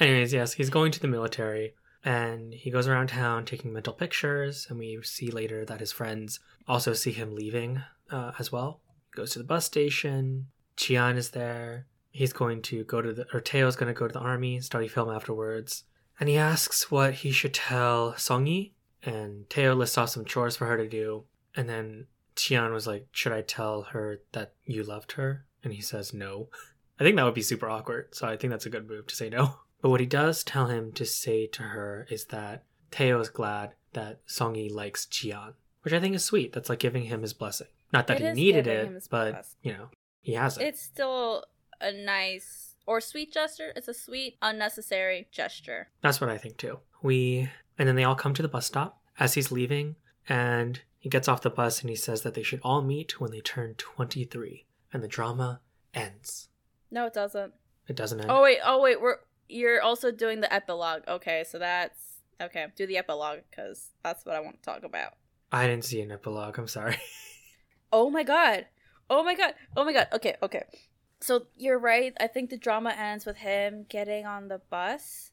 Anyways, yes, he's going to the military and he goes around town taking mental pictures. And we see later that his friends also see him leaving uh, as well. Goes to the bus station. Jian is there. He's going to go to the, or Teo's going to go to the army, study film afterwards. And he asks what he should tell Songi. And Teo lists off some chores for her to do. And then Jian was like, Should I tell her that you loved her? And he says no. I think that would be super awkward, so I think that's a good move to say no. But what he does tell him to say to her is that Teo is glad that Songi likes Jian, which I think is sweet. That's like giving him his blessing. Not that It he needed it, but blessing. you know, he has it. It's still a nice or sweet gesture. It's a sweet, unnecessary gesture. That's what I think too. We and then they all come to the bus stop as he's leaving, and he gets off the bus and he says that they should all meet when they turn 23, and the drama ends. No, it doesn't. It doesn't end. Oh wait, oh wait, we're you're also doing the epilogue. Okay, so that's okay. Do the epilogue because that's what I want to talk about. I didn't see an epilogue. I'm sorry. Oh my god. Oh my god. Oh my god. Okay, okay. So you're right. I think the drama ends with him getting on the bus.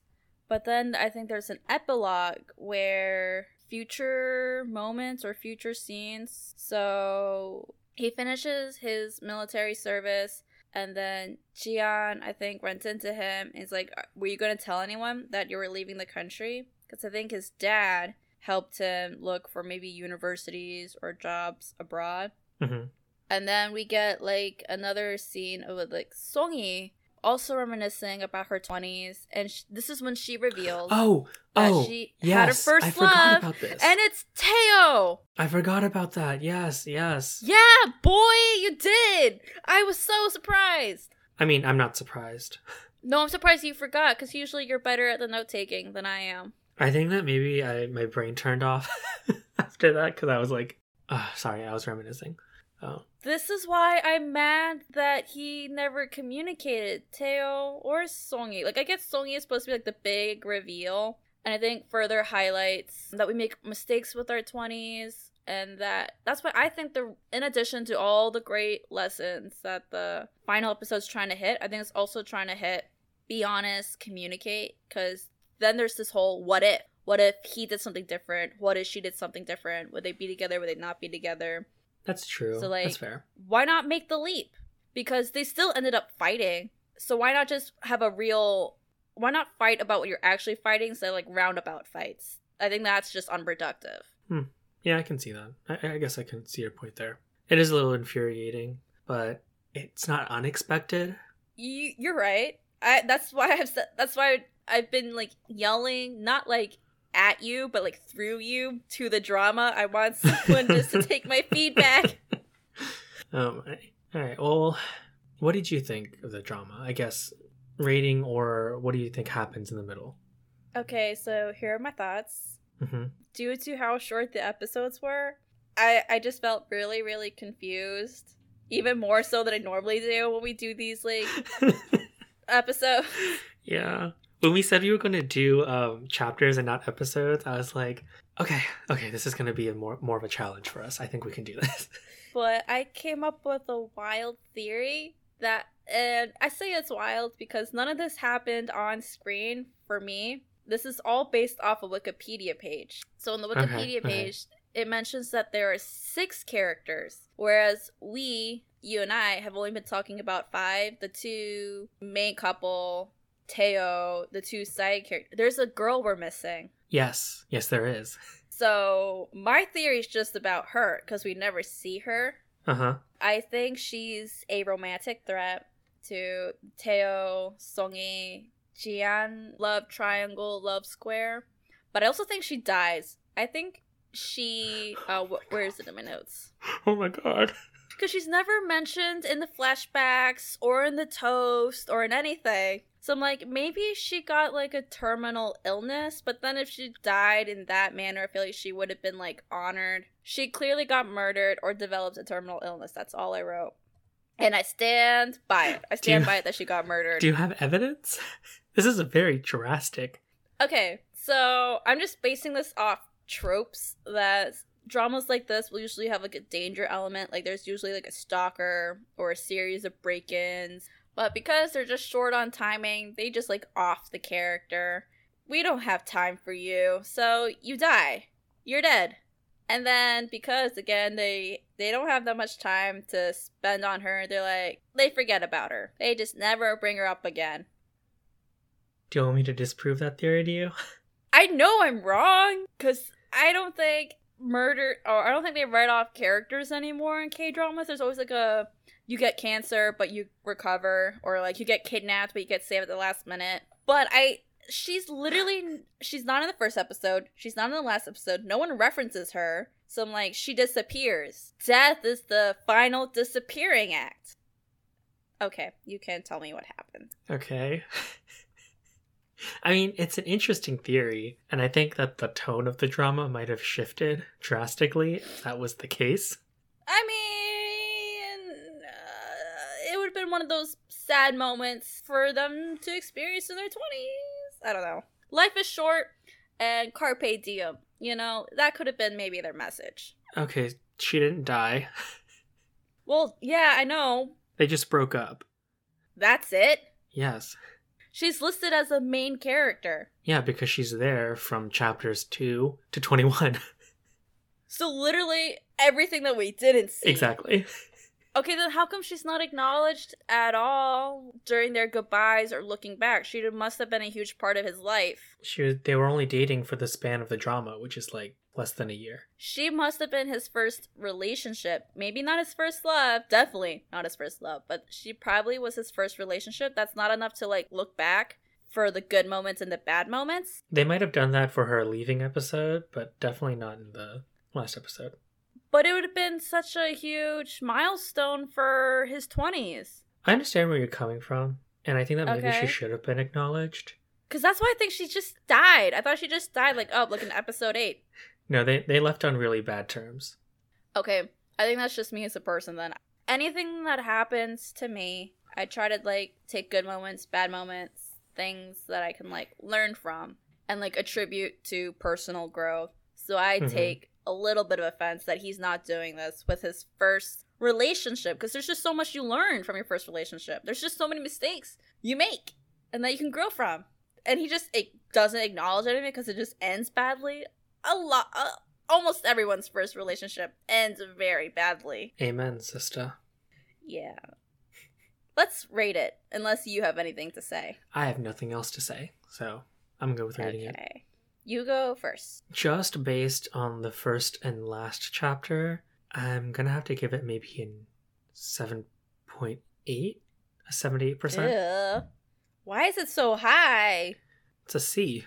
But then I think there's an epilogue where future moments or future scenes. So he finishes his military service and then Jian, I think, runs into him and is like, Were you going to tell anyone that you were leaving the country? Because I think his dad helped him look for maybe universities or jobs abroad. hmm And then we get like another scene of like Songi also reminiscing about her 20s. And sh- this is when she reveals Oh, that oh, she yes. had her first I forgot love. about this. And it's Teo! I forgot about that. Yes, yes. Yeah, boy, you did! I was so surprised. I mean, I'm not surprised. No, I'm surprised you forgot because usually you're better at the note taking than I am. I think that maybe I my brain turned off after that because I was like, oh, sorry, I was reminiscing. Oh. This is why I'm mad that he never communicated Teo or Songi. Like, I guess Songi is supposed to be like the big reveal, and I think further highlights that we make mistakes with our 20s, and that that's why I think the in addition to all the great lessons that the final episode's trying to hit, I think it's also trying to hit be honest, communicate, because then there's this whole what if. What if he did something different? What if she did something different? Would they be together? Would they not be together? That's true. So, like- That's fair. why not make the leap? Because they still ended up fighting. So why not just have a real why not fight about what you're actually fighting instead of like roundabout fights? I think that's just unproductive. Hmm. Yeah, I can see that. I, I guess I can see your point there. It is a little infuriating, but it's not unexpected. You you're right. I that's why I've said that's why I've been like yelling, not like at you, but like through you to the drama. I want someone just to take my feedback. Um, all right. Well, what did you think of the drama? I guess rating or what do you think happens in the middle? Okay, so here are my thoughts. hmm due to how short the episodes were, I I just felt really really confused, even more so than I normally do when we do these like episodes. yeah. When we said we were going to do um, chapters and not episodes, I was like, okay, okay, this is going to be a more more of a challenge for us. I think we can do this. But I came up with a wild theory that, and I say it's wild because none of this happened on screen for me. This is all based off a Wikipedia page. So on the Wikipedia okay. page, it mentions that there are six characters, whereas we, you and I, have only been talking about five. The two main couple, Teo, the two side characters. There's a girl we're missing. yes, yes, there is. So my theory is just about her because we never see her. Uh huh. I think she's a romantic threat to Teo, Songi, Jian love triangle, love square. But I also think she dies. I think she. Uh, wh- where is it in my notes? Oh my god. Because she's never mentioned in the flashbacks or in the toast or in anything. So I'm like, maybe she got like a terminal illness, but then if she died in that manner, I feel like she would have been like honored. She clearly got murdered or developed a terminal illness. That's all I wrote. And I stand by it. I Do you- stand by it that she got murdered. Do you have evidence? This is a very drastic. Okay, so I'm just basing this off tropes that dramas like this will usually have like a danger element. Like there's usually like a stalker or a series of break-ins. But because they're just short on timing, they just like off the character. We don't have time for you, so you die. You're dead. And then because again they they don't have that much time to spend on her, they're like they forget about her. They just never bring her up again. Do you want me to disprove that theory to you? I know I'm wrong because I don't think murder or I don't think they write off characters anymore in K dramas. There's always like a you get cancer but you recover, or like you get kidnapped but you get saved at the last minute. But I she's literally she's not in the first episode. She's not in the last episode. No one references her. So I'm like she disappears. Death is the final disappearing act. Okay, you can tell me what happened. Okay. I mean, it's an interesting theory, and I think that the tone of the drama might have shifted drastically if that was the case. I mean, it would have been one of those sad moments for them to experience in their 20s. I don't know. Life is short and carpe diem. You know, that could have been maybe their message. Okay, she didn't die. Well, yeah, I know. They just broke up. That's it. Yes. She's listed as a main character. Yeah, because she's there from chapters 2 to 21. So literally everything that we didn't see. exactly. Okay, then how come she's not acknowledged at all during their goodbyes or looking back? She must have been a huge part of his life. She was, they were only dating for the span of the drama, which is like less than a year. She must have been his first relationship. Maybe not his first love. Definitely not his first love, but she probably was his first relationship. That's not enough to like look back for the good moments and the bad moments. They might have done that for her leaving episode, but definitely not in the last episode. But it would have been such a huge milestone for his 20s. I understand where you're coming from, and I think that maybe Okay. she should have been acknowledged. Cuz that's why I think she just died. I thought she just died like oh, like in episode 8. No, they, they left on really bad terms. Okay. I think that's just me as a person then. Anything that happens to me, I try to like take good moments, bad moments, things that I can like learn from and like attribute to personal growth. So I Mhm. take a little bit of offense that he's not doing this with his first relationship because there's just so much you learn from your first relationship. There's just so many mistakes you make and that you can grow from. And he just it doesn't acknowledge any of it because it just ends badly. A lot, uh, almost everyone's first relationship ends very badly. Amen, sister. Yeah. Let's rate it, unless you have anything to say. I have nothing else to say, so I'm good with rating it. You go first. Just based on the first and last chapter, I'm gonna have to give it maybe in 7.8, a 78%. Ew. Why is it so high? It's a C.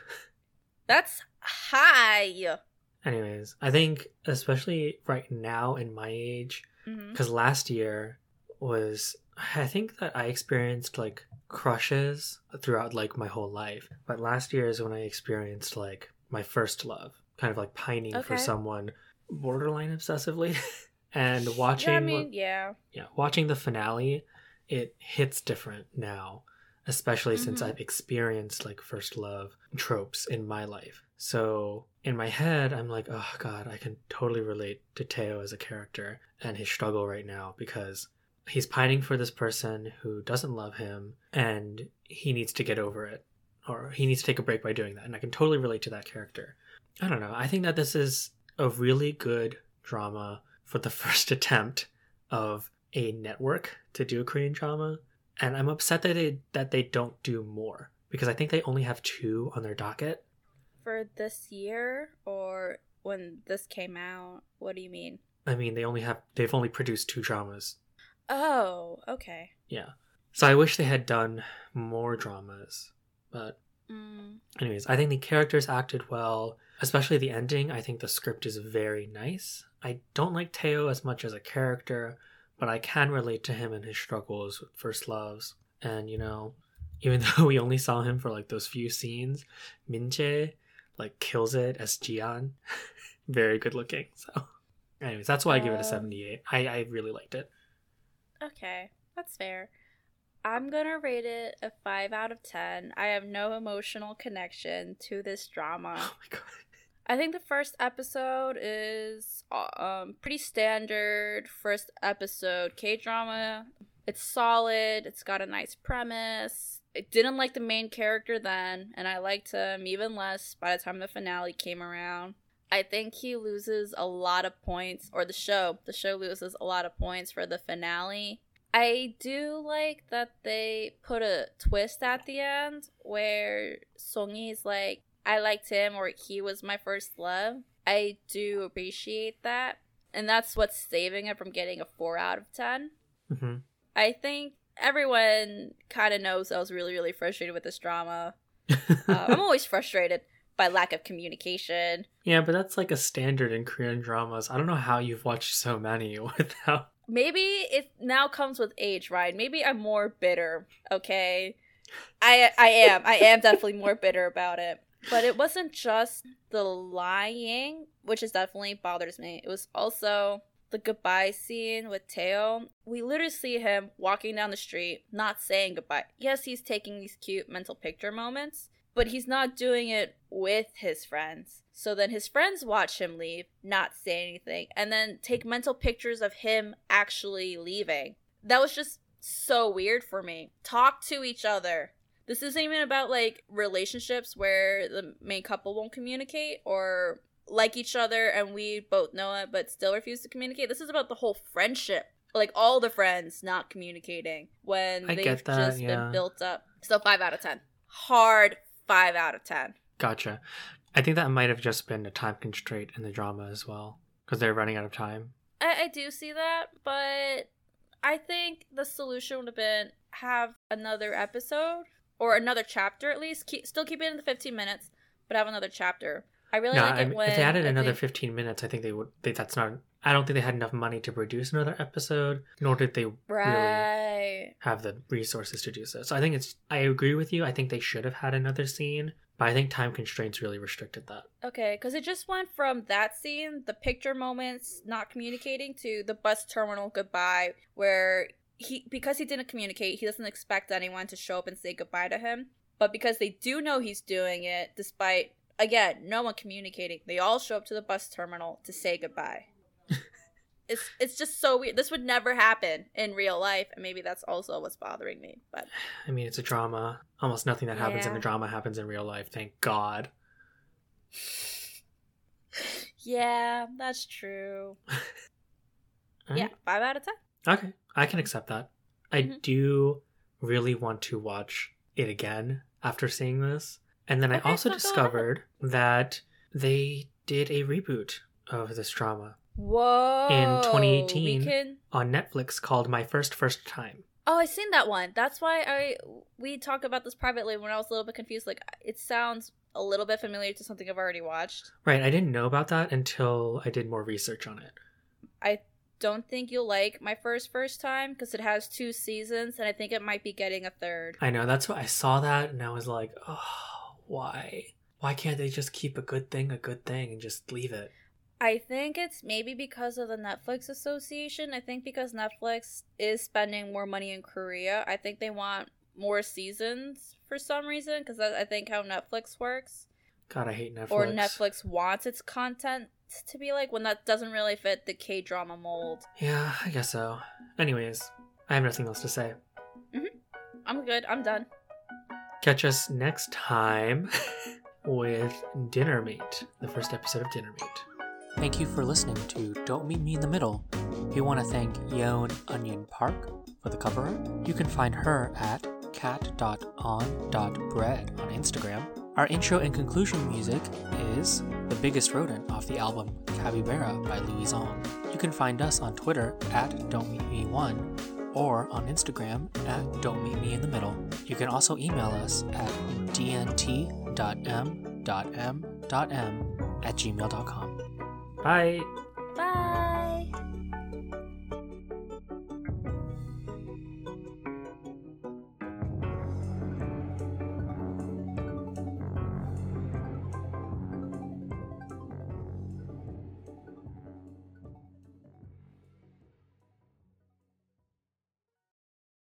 That's high. Anyways, I think especially right now in my age, mm-hmm. because last year was I think that I experienced like crushes throughout like my whole life, but last year is when I experienced like my first love, kind of like pining for someone borderline obsessively, and watching Yeah, I mean, yeah. yeah, watching the finale, it hits different now, especially since Mhm. I've experienced like first love tropes in my life. So in my head, I'm like, oh god, I can totally relate to Teo as a character and his struggle right now because he's pining for this person who doesn't love him and he needs to get over it or he needs to take a break by doing that. And I can totally relate to that character. I don't know. I think that this is a really good drama for the first attempt of a network to do a Korean drama, and I'm upset that they that they don't do more because I think they only have two on their docket. For this year or when this came out? What do you mean? I mean, they only have they've only produced two dramas. Oh, okay. Yeah, so I wish they had done more dramas, but Mm. anyways, I think the characters acted well, especially the ending. I think the script is very nice. I don't like Teo as much as a character, but I can relate to him and his struggles with first loves. And you know, even though we only saw him for like those few scenes, Minjae like kills it as Jian. very good looking. So, anyways, that's why I give it a Um, seventy-eight. I I really liked it. Okay, that's fair. I'm gonna rate it a 5 out of 10. I have no emotional connection to this drama. Oh my god. I think the first episode is um pretty standard first episode K drama. It's solid. It's got a nice premise. I didn't like the main character then, and I liked him even less by the time the finale came around. I think he loses a lot of points, or the show, the show loses a lot of points for the finale. I do like that they put a twist at the end where Songi's like, I liked him or he was my first love. I do appreciate that. And that's what's saving it from getting a 4 out of 10. hmm I think everyone kind of knows I was really, really frustrated with this drama. Uh, I'm always frustrated by lack of communication. Yeah, but that's like a standard in Korean dramas. I don't know how you've watched so many without. Maybe it now comes with age, right? Maybe I'm more bitter, okay? I I am. I am definitely more bitter about it. But it wasn't just the lying, which is definitely bothers me. It was also the goodbye scene with Teo. We literally see him walking down the street, not saying goodbye. Yes, he's taking these cute mental picture moments, but he's not doing it with his friends. So then his friends watch him leave, not say anything, and then take mental pictures of him actually leaving. That was just so weird for me. Talk to each other. This isn't even about like relationships where the main couple won't communicate or like each other and we both know it but still refuse to communicate. This is about the whole friendship. Like all the friends not communicating when I they've that, just yeah. been built up. So 5 out of 10. Hard 5 out of 10. Gotcha. I think that might have just been a time constraint in the drama as well, because they're running out of time. I, I do see that, but I think the solution would have been have another episode or another chapter at least. Keep, still keep it in the 15 minutes, but have another chapter. I really no, like I it mean, when if they added I another think- 15 minutes, I think they would. They, that's not. I don't think they had enough money to produce another episode, nor did they really right. have the resources to do so. So I think it's. I agree with you. I think they should have had another scene, But I think time constraints really restricted that. Okay, because it just went from that scene, the picture moments not communicating, to the bus terminal goodbye, where he because he didn't communicate, he doesn't expect anyone to show up and say goodbye to him. But because they do know he's doing it, despite again no one communicating, they all show up to the bus terminal to say goodbye. it's it's just so weird. This would never happen in real life, and maybe that's also what's bothering me. But I mean, it's a drama. Almost nothing that happens in Yeah. a drama happens in real life. Thank God. yeah, that's true. Yeah, right. five out of ten. Okay, I can accept that. I Mhm. do really want to watch it again after seeing this. And then I also so discovered that they did a reboot of this drama Whoa! In 2018. can. on Netflix called My First First Time. Oh, I seen that one. That's why I we talked about this privately when I was a little bit confused. Like, it sounds a little bit familiar to something I've already watched. Right, I didn't know about that until I did more research on it. I don't think you'll like my first first time because it has two seasons, and I think it might be getting a third. I know, that's why I saw that and I was like, oh, why? Why can't they just keep a good thing a good thing and just leave it? I think it's maybe because of the Netflix association. I think because Netflix is spending more money in Korea, I think they want more seasons for some reason because I think how Netflix works. God, I hate Netflix. or Netflix wants its content to be like when that doesn't really fit the K drama mold. Yeah, I guess so. Anyways, I have nothing else to say. Mm-hmm. I'm good. I'm done. Catch us next time with Dinner Mate, the first episode of Dinner Mate. Thank you for listening to Don't Meet Me in the Middle. We want to thank Yeon Onion Park for the cover art. You can find her at cat.on.bread on Instagram. Our intro and conclusion music is The Biggest Rodent off the album Capybara by Louis Ong. You can find us on Twitter at Don't Meet Me One or on Instagram at Don't Meet Me in the Middle. You can also email us at dnt.m.m.m at gmail.com. Bye. Bye.